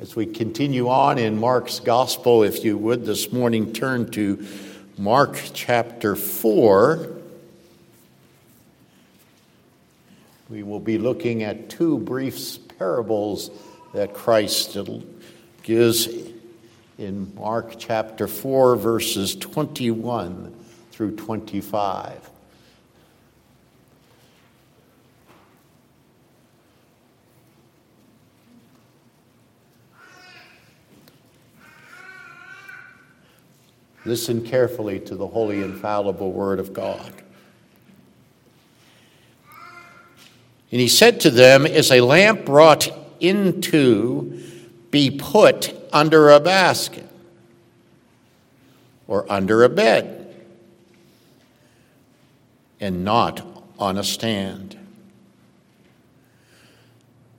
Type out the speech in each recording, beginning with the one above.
As we continue on in Mark's gospel, if you would this morning turn to Mark chapter 4. We will be looking at two brief parables that Christ gives in Mark chapter 4, verses 21 through 25. Listen carefully to the holy, infallible word of God. And he said to them, Is a lamp brought into be put under a basket or under a bed and not on a stand?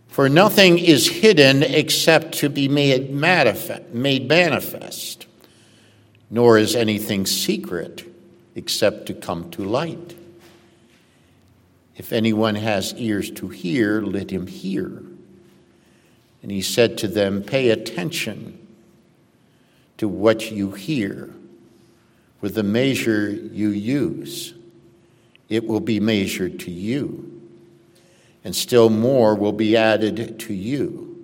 For nothing is hidden except to be made manifest nor is anything secret except to come to light. If anyone has ears to hear, let him hear. And he said to them, Pay attention to what you hear. With the measure you use, it will be measured to you, and still more will be added to you.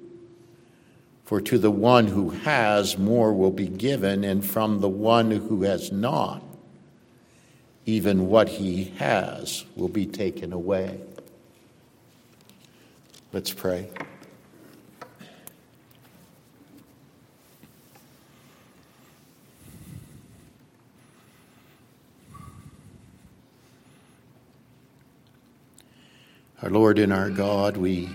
For to the one who has, more will be given, and from the one who has not, even what he has will be taken away. Let's pray. Our Lord and our God, we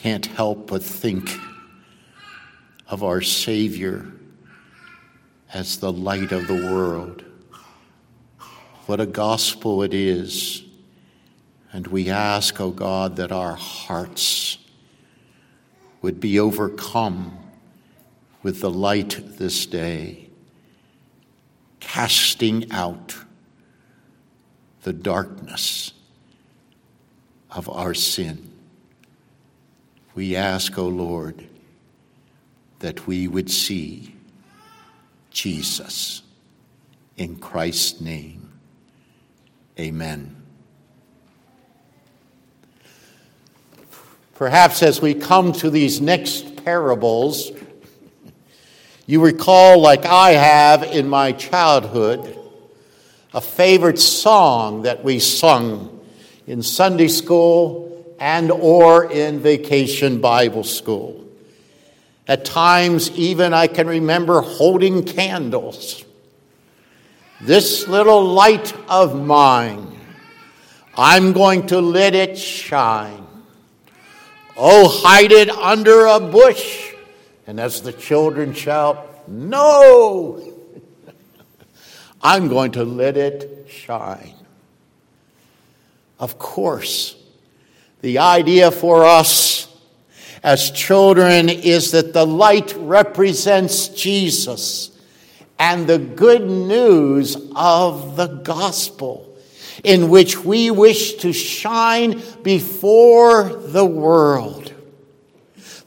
can't help but think of our Savior as the light of the world. What a gospel it is. And we ask, O oh God, that our hearts would be overcome with the light this day, casting out the darkness of our sin. We ask, O Lord, that we would see Jesus. In Christ's name, amen. Perhaps as we come to these next parables, you recall, like I have in my childhood, a favorite song that we sung in Sunday school and or in vacation Bible school. At times, even I can remember holding candles. This little light of mine, I'm going to let it shine. Oh, hide it under a bush. And as the children shout, No! I'm going to let it shine. Of course, the idea for us as children is that the light represents Jesus and the good news of the gospel in which we wish to shine before the world.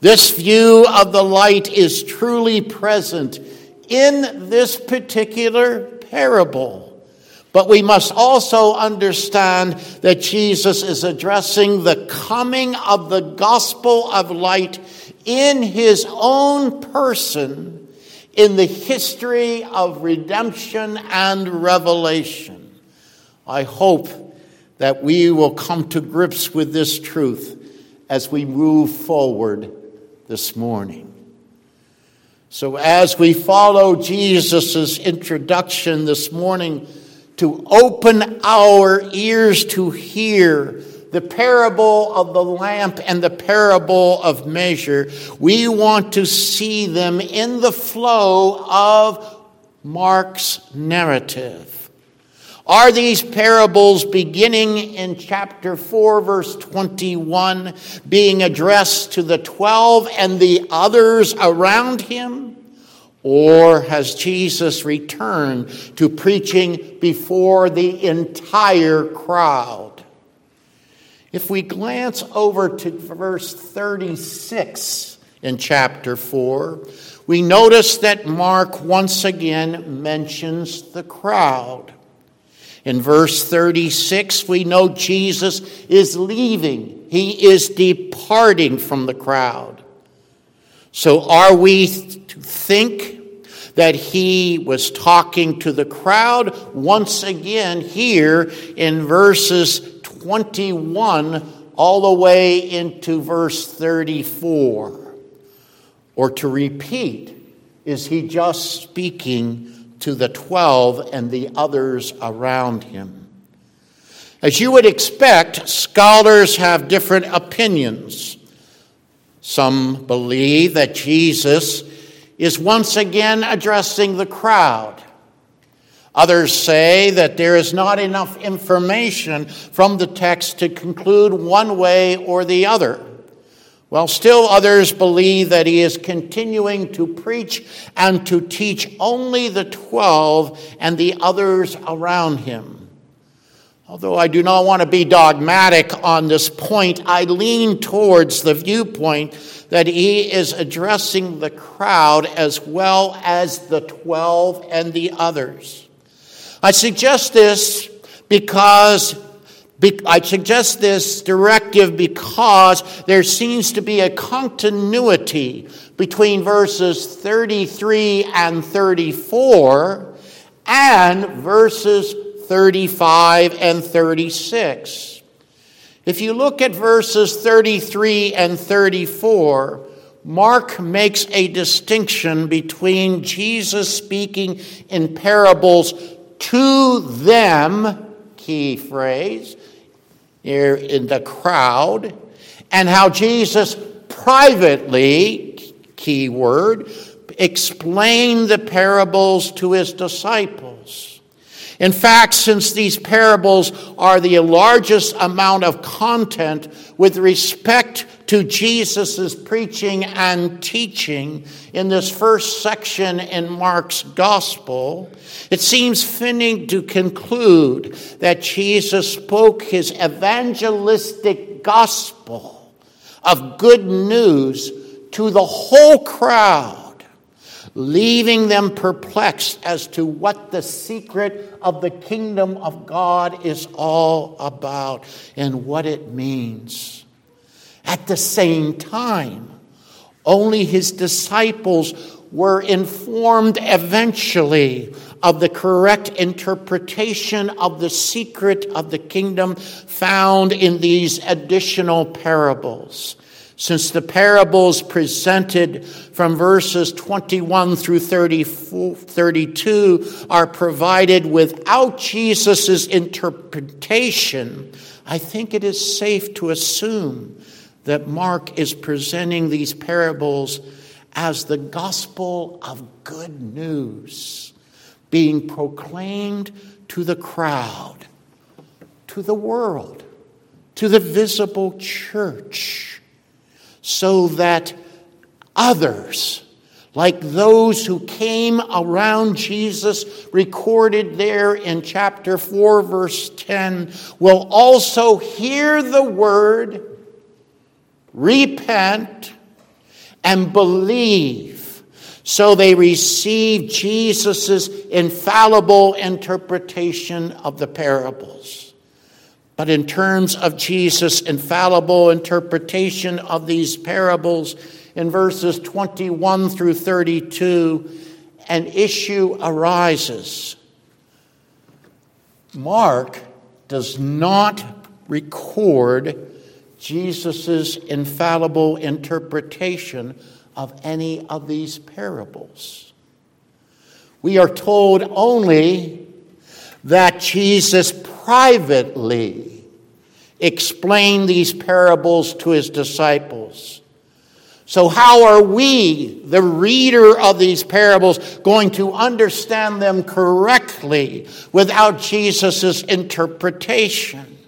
This view of the light is truly present in this particular parable. But we must also understand that Jesus is addressing the coming of the gospel of light in his own person in the history of redemption and revelation. I hope that we will come to grips with this truth as we move forward this morning. So, as we follow Jesus' introduction this morning, to open our ears to hear the parable of the lamp and the parable of measure. We want to see them in the flow of Mark's narrative. Are these parables beginning in chapter 4, verse 21, being addressed to the 12 and the others around him? Or has Jesus returned to preaching before the entire crowd? If we glance over to verse 36 in chapter 4, we notice that Mark once again mentions the crowd. In verse 36, we know Jesus is leaving, he is departing from the crowd. So, are we think that he was talking to the crowd once again here in verses 21 all the way into verse 34? Or to repeat, is he just speaking to the 12 and the others around him? As you would expect, scholars have different opinions. Some believe that Jesus is once again addressing the crowd. Others say that there is not enough information from the text to conclude one way or the other. While still others believe that he is continuing to preach and to teach only the twelve and the others around him. Although I do not want to be dogmatic on this point, I lean towards the viewpoint that he is addressing the crowd as well as the twelve and the others. I suggest this because I suggest this directive because there seems to be a continuity between verses 33 and 34 and verses 35 and 36. If you look at verses 33 and 34, Mark makes a distinction between Jesus speaking in parables to them, key phrase, here in the crowd, and how Jesus privately, key word, explained the parables to his disciples. In fact, since these parables are the largest amount of content with respect to Jesus' preaching and teaching in this first section in Mark's gospel, it seems fitting to conclude that Jesus spoke his evangelistic gospel of good news to the whole crowd leaving them perplexed as to what the secret of the kingdom of God is all about and what it means. At the same time, only his disciples were informed eventually of the correct interpretation of the secret of the kingdom found in these additional parables. Since the parables presented from verses 21 through 32 are provided without Jesus' interpretation, I think it is safe to assume that Mark is presenting these parables as the gospel of good news being proclaimed to the crowd, to the world, to the visible church, so that others, like those who came around Jesus, recorded there in chapter 4, verse 10, will also hear the word repent, and believe. So they receive Jesus' infallible interpretation of the parables. But in terms of Jesus' infallible interpretation of these parables, in verses 21 through 32, an issue arises. Mark does not record Jesus' infallible interpretation of any of these parables. We are told only that Jesus privately explained these parables to his disciples. So, how are we, the reader of these parables, going to understand them correctly without Jesus' interpretation?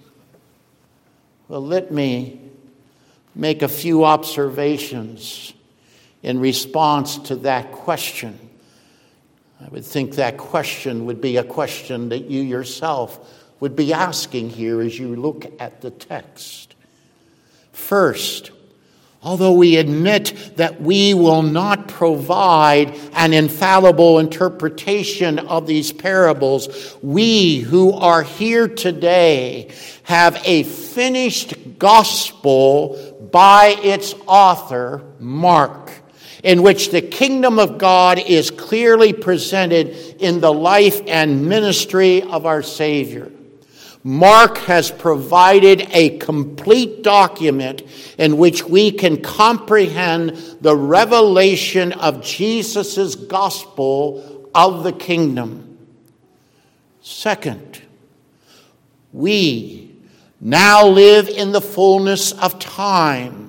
Well, let me make a few observations in response to that question. I would think that question would be a question that you yourself would be asking here as you look at the text. First, although we admit that we will not provide an infallible interpretation of these parables, we who are here today have a finished gospel by its author, Mark in which the kingdom of God is clearly presented in the life and ministry of our Savior. Mark has provided a complete document in which we can comprehend the revelation of Jesus' gospel of the kingdom. Second, we now live in the fullness of time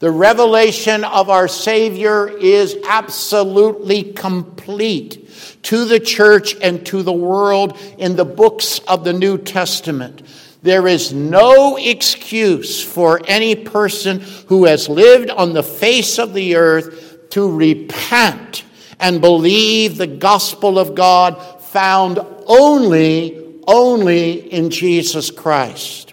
the revelation of our Savior is absolutely complete to the church and to the world in the books of the New Testament. There is no excuse for any person who has lived on the face of the earth to repent and believe the gospel of God found only, only in Jesus Christ.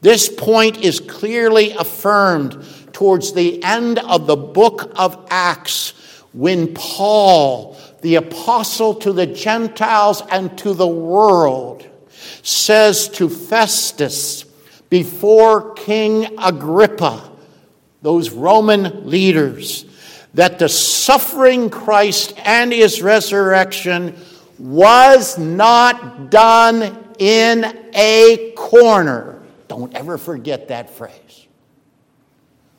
This point is clearly affirmed towards the end of the book of Acts when Paul, the apostle to the Gentiles and to the world, says to Festus before King Agrippa, those Roman leaders, that the suffering Christ and his resurrection was not done in a corner. Don't ever forget that phrase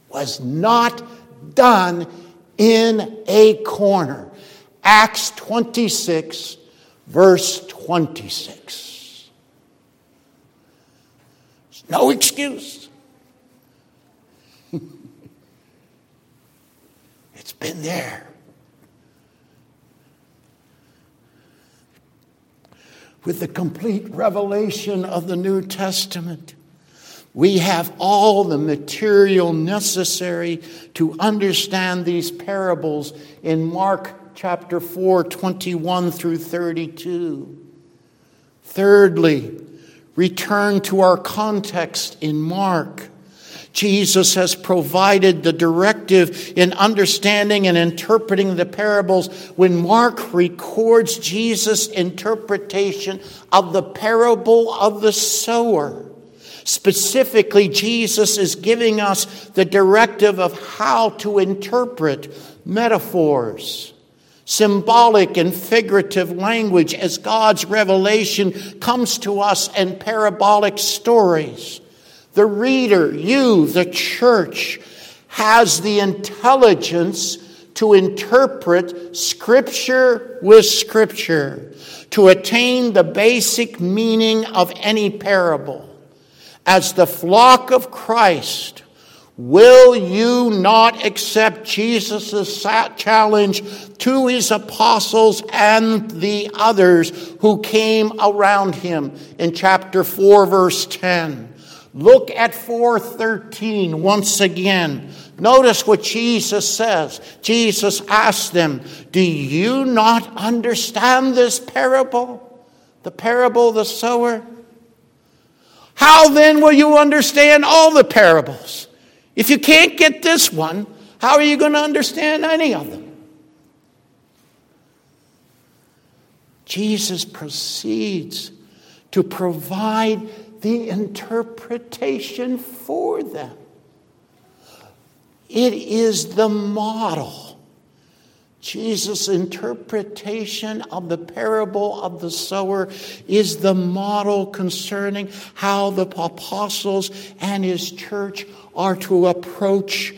was not done in a corner. Acts 26, verse 26. There's no excuse. it's been there. With the complete revelation of the New Testament, we have all the material necessary to understand these parables in Mark chapter 4, 21 through 32. Thirdly, return to our context in Mark. Jesus has provided the directive in understanding and interpreting the parables when Mark records Jesus' interpretation of the parable of the sower. Specifically, Jesus is giving us the directive of how to interpret metaphors, symbolic and figurative language as God's revelation comes to us in parabolic stories. The reader, you, the church, has the intelligence to interpret Scripture with Scripture, to attain the basic meaning of any parable as the flock of Christ, will you not accept Jesus' challenge to his apostles and the others who came around him in chapter 4, verse 10? Look at 413 once again. Notice what Jesus says. Jesus asked them, Do you not understand this parable? The parable of the sower? How then will you understand all the parables? If you can't get this one, how are you going to understand any of them? Jesus proceeds to provide the interpretation for them. It is the model Jesus' interpretation of the parable of the sower is the model concerning how the apostles and his church are to approach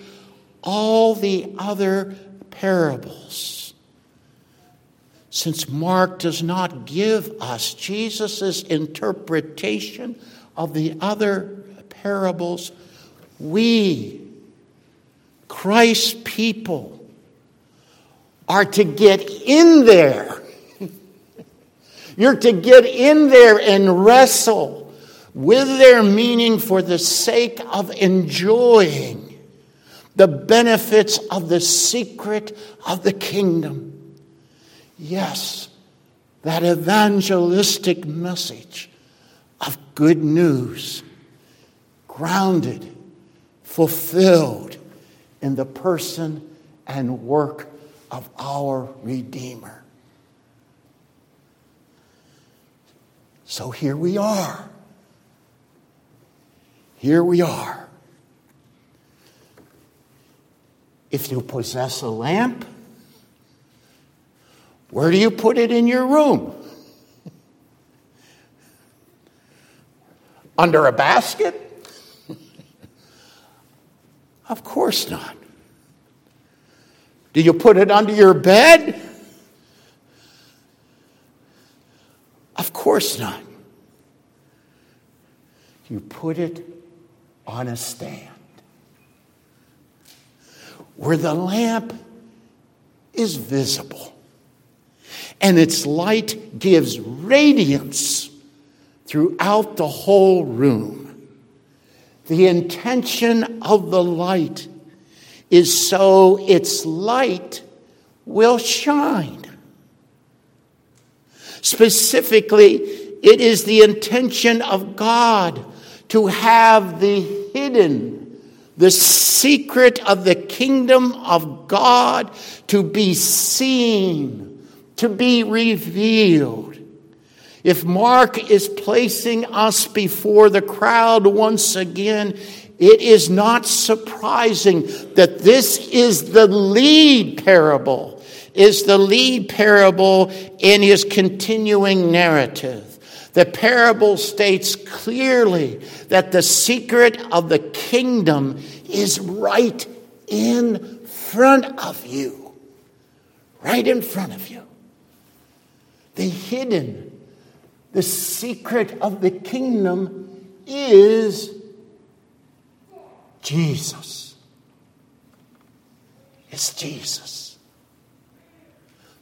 all the other parables. Since Mark does not give us Jesus' interpretation of the other parables, we, Christ's people, are to get in there. You're to get in there and wrestle with their meaning for the sake of enjoying the benefits of the secret of the kingdom. Yes, that evangelistic message of good news, grounded, fulfilled in the person and work of our Redeemer. So here we are. Here we are. If you possess a lamp, where do you put it in your room? Under a basket? of course not. Do you put it under your bed? Of course not. You put it on a stand where the lamp is visible and its light gives radiance throughout the whole room. The intention of the light is so its light will shine. Specifically, it is the intention of God to have the hidden, the secret of the kingdom of God to be seen, to be revealed. If Mark is placing us before the crowd once again, it is not surprising that this is the lead parable, is the lead parable in his continuing narrative. The parable states clearly that the secret of the kingdom is right in front of you. Right in front of you. The hidden the secret of the kingdom is Jesus. It's Jesus.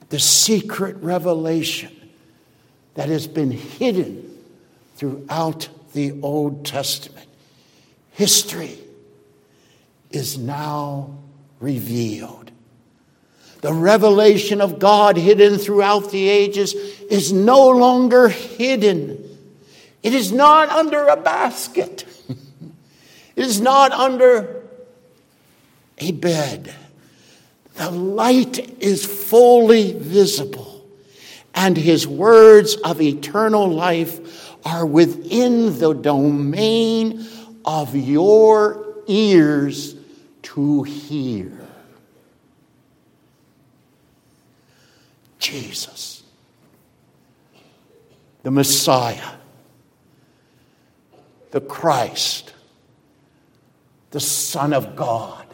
The secret revelation that has been hidden throughout the Old Testament. History is now revealed. The revelation of God hidden throughout the ages is no longer hidden. It is not under a basket. Is not under a bed. The light is fully visible, and his words of eternal life are within the domain of your ears to hear. Jesus, the Messiah, the Christ, the Son of God,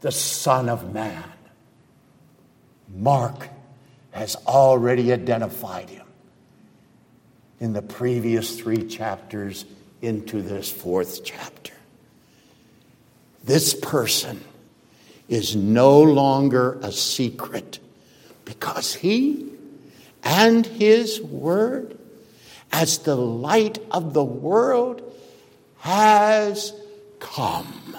the Son of Man. Mark has already identified him in the previous three chapters into this fourth chapter. This person is no longer a secret because he and his word, as the light of the world, has come.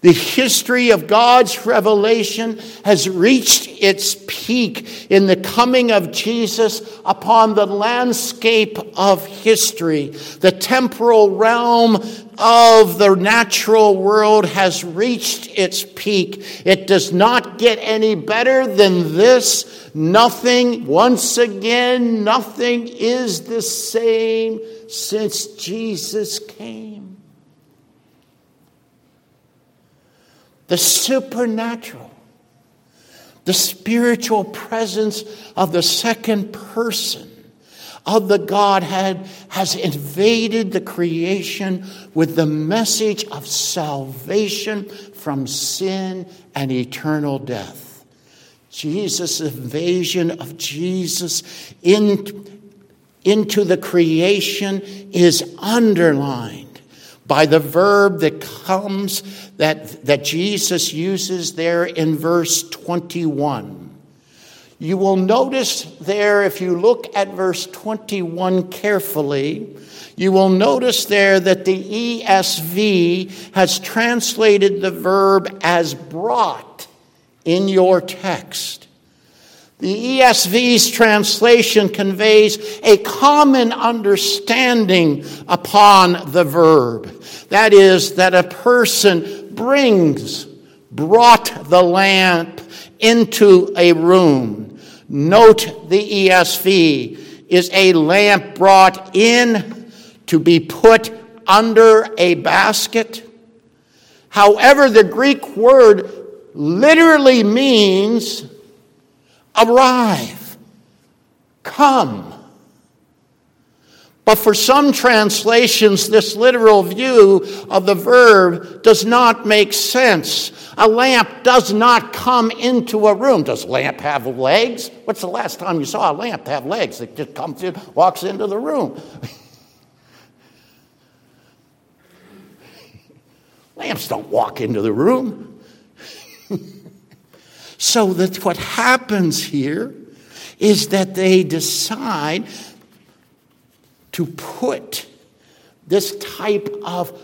The history of God's revelation has reached its peak in the coming of Jesus upon the landscape of history. The temporal realm of the natural world has reached its peak. It does not get any better than this. Nothing, once again, nothing is the same since Jesus came. The supernatural, the spiritual presence of the second person of the Godhead has invaded the creation with the message of salvation from sin and eternal death. Jesus' invasion of Jesus in, into the creation is underlined by the verb that comes that, that Jesus uses there in verse 21. You will notice there, if you look at verse 21 carefully, you will notice there that the ESV has translated the verb as brought in your text. The ESV's translation conveys a common understanding upon the verb. That is, that a person brings, brought the lamp into a room. Note the ESV is a lamp brought in to be put under a basket. However, the Greek word literally means arrive, come. But for some translations, this literal view of the verb does not make sense. A lamp does not come into a room. Does a lamp have legs? What's the last time you saw a lamp have legs? It just comes in, walks into the room. Lamps don't walk into the room. So that what happens here is that they decide to put this type of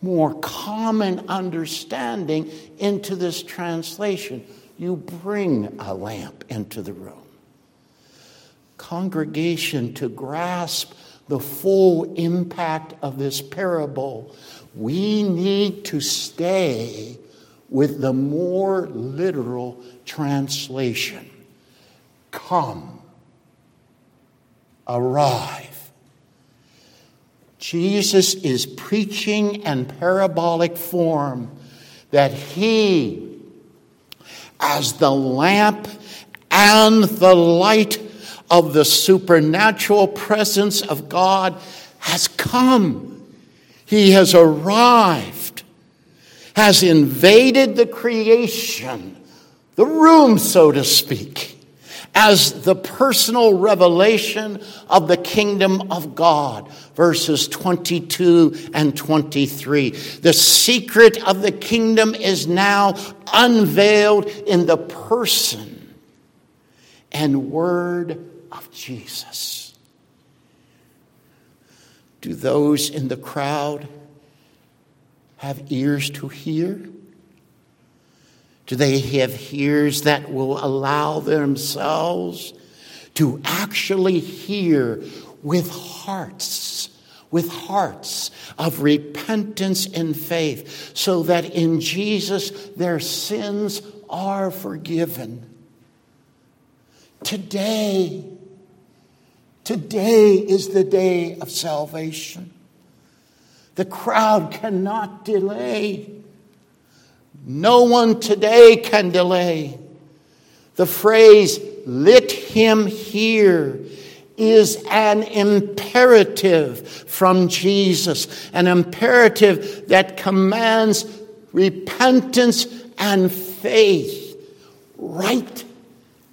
more common understanding into this translation. You bring a lamp into the room. Congregation, to grasp the full impact of this parable, we need to stay with the more literal translation. Come, arrive. Jesus is preaching in parabolic form that he, as the lamp and the light of the supernatural presence of God, has come. He has arrived, has invaded the creation, the room, so to speak as the personal revelation of the kingdom of God. Verses 22 and 23. The secret of the kingdom is now unveiled in the person and word of Jesus. Do those in the crowd have ears to hear? Do they have ears that will allow themselves to actually hear with hearts, with hearts of repentance and faith, so that in Jesus their sins are forgiven? Today, today is the day of salvation. The crowd cannot delay. No one today can delay. The phrase, let him hear, is an imperative from Jesus, an imperative that commands repentance and faith right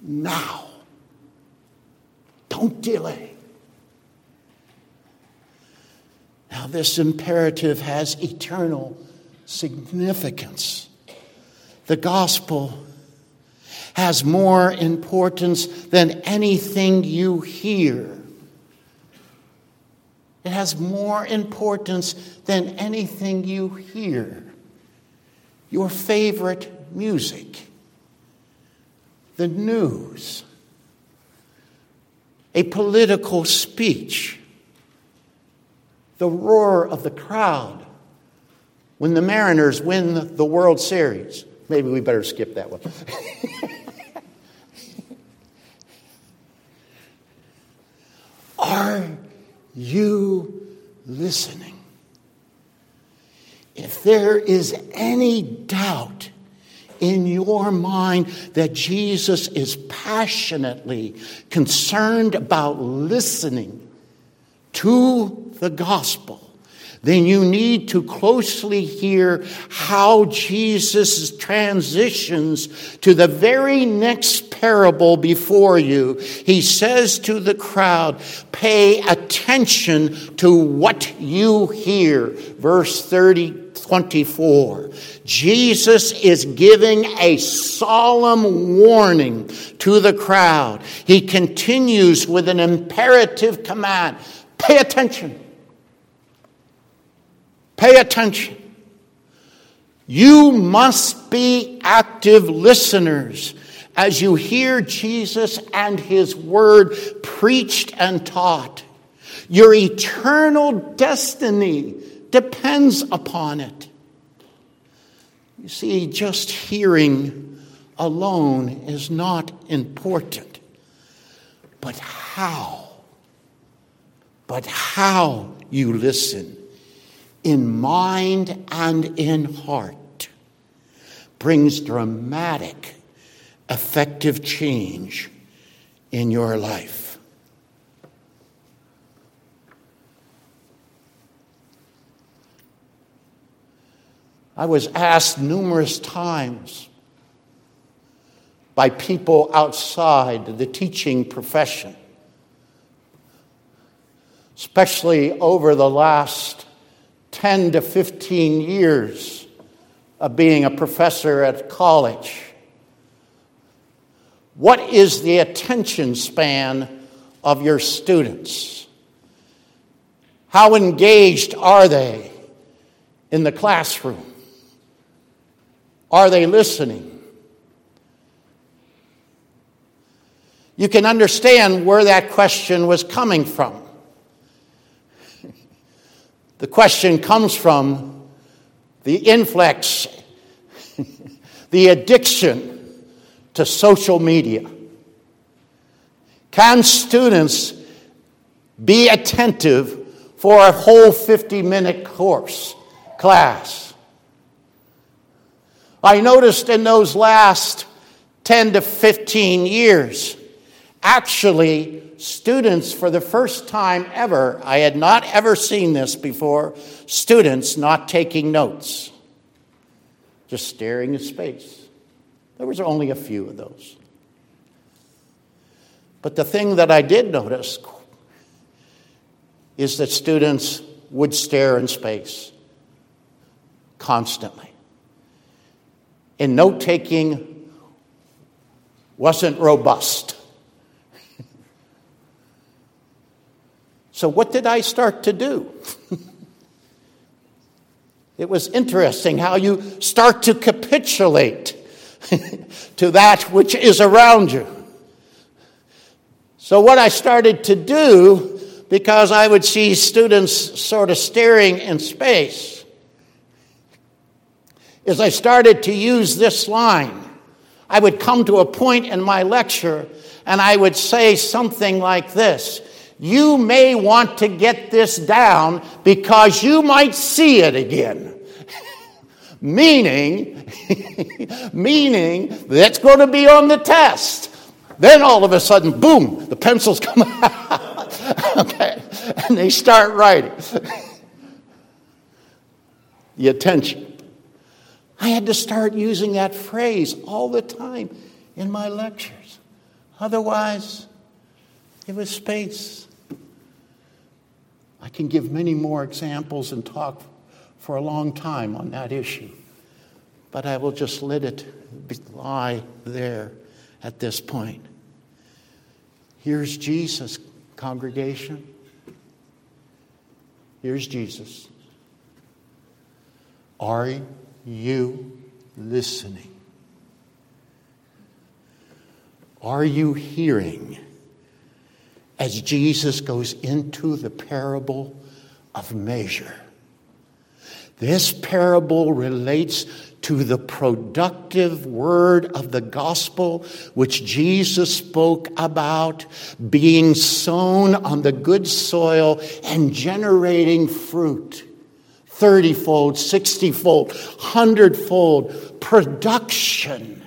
now. Don't delay. Now, this imperative has eternal significance the gospel has more importance than anything you hear. It has more importance than anything you hear. Your favorite music, the news, a political speech, the roar of the crowd when the Mariners win the World Series. Maybe we better skip that one. Are you listening? If there is any doubt in your mind that Jesus is passionately concerned about listening to the gospel, then you need to closely hear how Jesus transitions to the very next parable before you. He says to the crowd, pay attention to what you hear. Verse 30, 24. Jesus is giving a solemn warning to the crowd. He continues with an imperative command. Pay attention. Pay attention. You must be active listeners as you hear Jesus and his word preached and taught. Your eternal destiny depends upon it. You see, just hearing alone is not important, but how, but how you listen in mind and in heart brings dramatic, effective change in your life. I was asked numerous times by people outside the teaching profession, especially over the last 10 to 15 years of being a professor at college. What is the attention span of your students? How engaged are they in the classroom? Are they listening? You can understand where that question was coming from. The question comes from the influx, the addiction to social media. Can students be attentive for a whole 50 minute course, class? I noticed in those last 10 to 15 years, actually, students, for the first time ever, I had not ever seen this before, students not taking notes, just staring at space. There was only a few of those. But the thing that I did notice is that students would stare in space constantly. And note taking wasn't robust. So, what did I start to do? it was interesting how you start to capitulate to that which is around you. So, what I started to do, because I would see students sort of staring in space, is I started to use this line. I would come to a point in my lecture and I would say something like this you may want to get this down because you might see it again. meaning, meaning that's going to be on the test. Then all of a sudden, boom, the pencils come out. okay, and they start writing. the attention. I had to start using that phrase all the time in my lectures. Otherwise, it was space. I can give many more examples and talk for a long time on that issue, but I will just let it lie there at this point. Here's Jesus, congregation. Here's Jesus. Are you listening? Are you hearing? As Jesus goes into the parable of measure. This parable relates to the productive word of the gospel, which Jesus spoke about being sown on the good soil and generating fruit. 30 fold, 60 fold, 100 fold production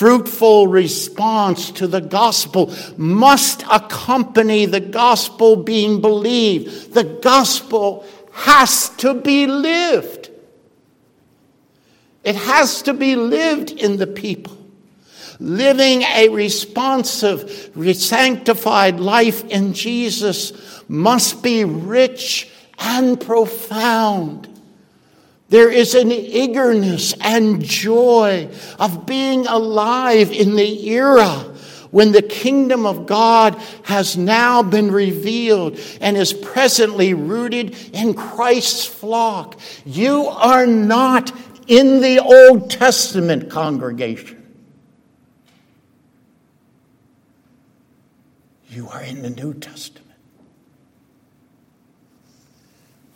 fruitful response to the gospel must accompany the gospel being believed. The gospel has to be lived. It has to be lived in the people. Living a responsive, sanctified life in Jesus must be rich and profound. There is an eagerness and joy of being alive in the era when the kingdom of God has now been revealed and is presently rooted in Christ's flock. You are not in the Old Testament congregation. You are in the New Testament.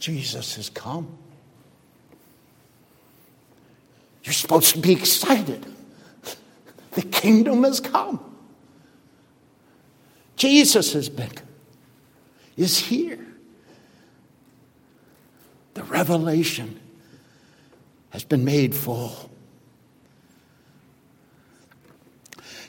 Jesus has come. You're supposed to be excited. The kingdom has come. Jesus has been, is here. The revelation has been made full.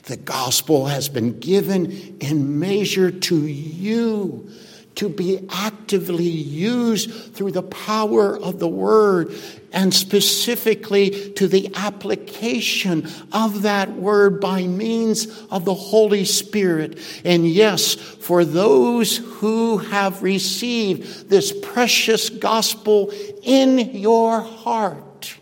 The gospel has been given in measure to you to be actively used through the power of the word and specifically to the application of that word by means of the Holy Spirit. And yes, for those who have received this precious gospel in your heart,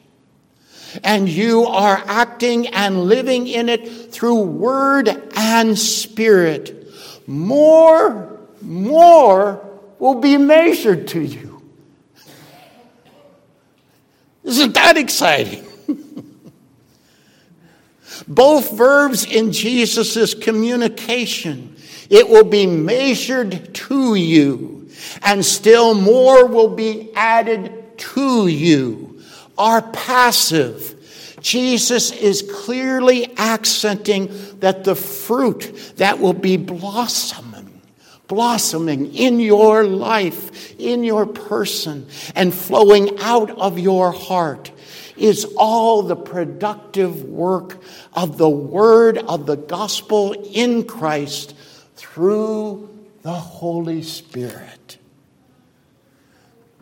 and you are acting and living in it through word and spirit, more more will be measured to you. Isn't that exciting? Both verbs in Jesus' communication. It will be measured to you, and still more will be added to you. Are passive. Jesus is clearly accenting that the fruit that will be blossom blossoming in your life, in your person, and flowing out of your heart is all the productive work of the word of the gospel in Christ through the Holy Spirit.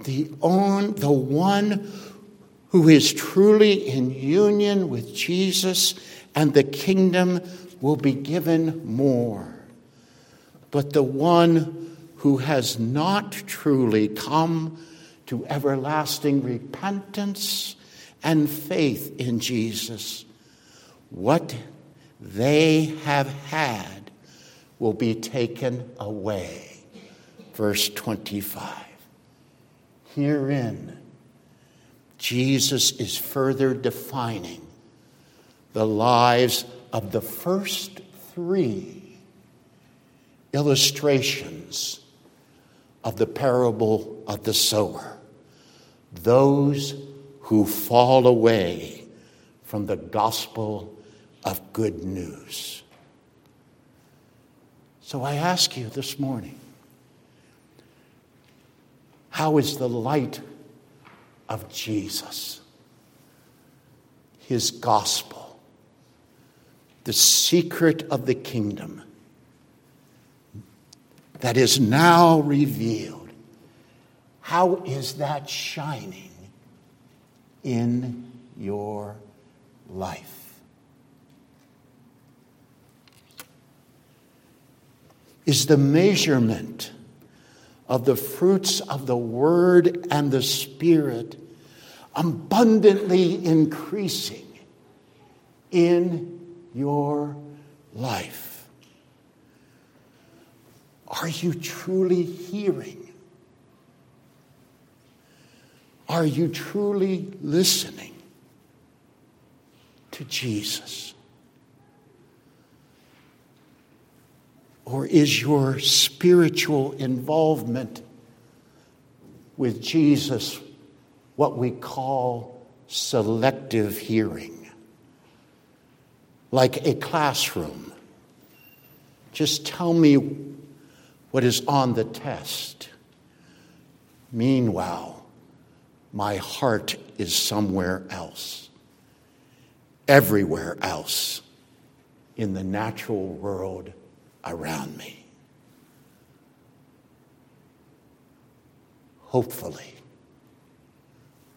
The, on, the one who is truly in union with Jesus and the kingdom will be given more but the one who has not truly come to everlasting repentance and faith in Jesus, what they have had will be taken away. Verse 25. Herein, Jesus is further defining the lives of the first three illustrations of the parable of the sower. Those who fall away from the gospel of good news. So I ask you this morning how is the light of Jesus, his gospel, the secret of the kingdom? That is now revealed. How is that shining in your life? Is the measurement of the fruits of the Word and the Spirit abundantly increasing in your life? Are you truly hearing? Are you truly listening to Jesus? Or is your spiritual involvement with Jesus what we call selective hearing? Like a classroom. Just tell me what is on the test. Meanwhile, my heart is somewhere else, everywhere else in the natural world around me. Hopefully,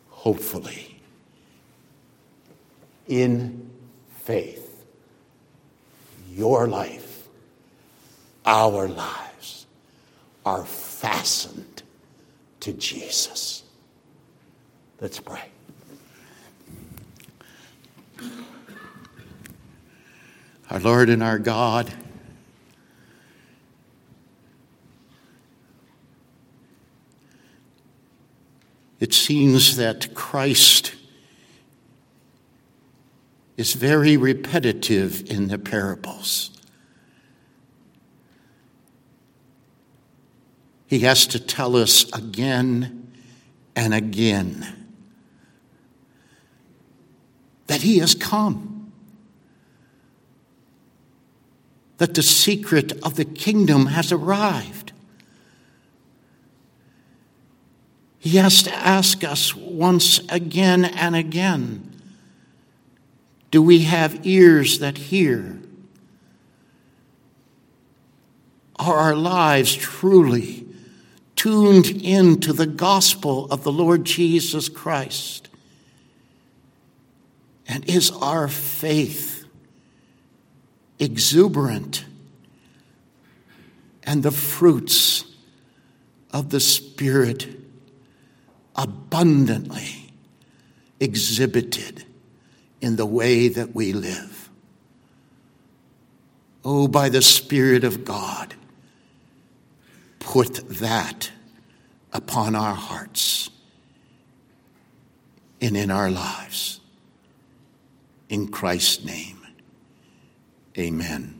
hopefully, in faith, your life, our life are fastened to Jesus. Let's pray. Our Lord and our God, it seems that Christ is very repetitive in the parables. He has to tell us again and again that He has come, that the secret of the kingdom has arrived. He has to ask us once again and again do we have ears that hear? Are our lives truly tuned into the gospel of the Lord Jesus Christ? And is our faith exuberant and the fruits of the Spirit abundantly exhibited in the way that we live? Oh, by the Spirit of God, put that upon our hearts and in our lives. In Christ's name, amen.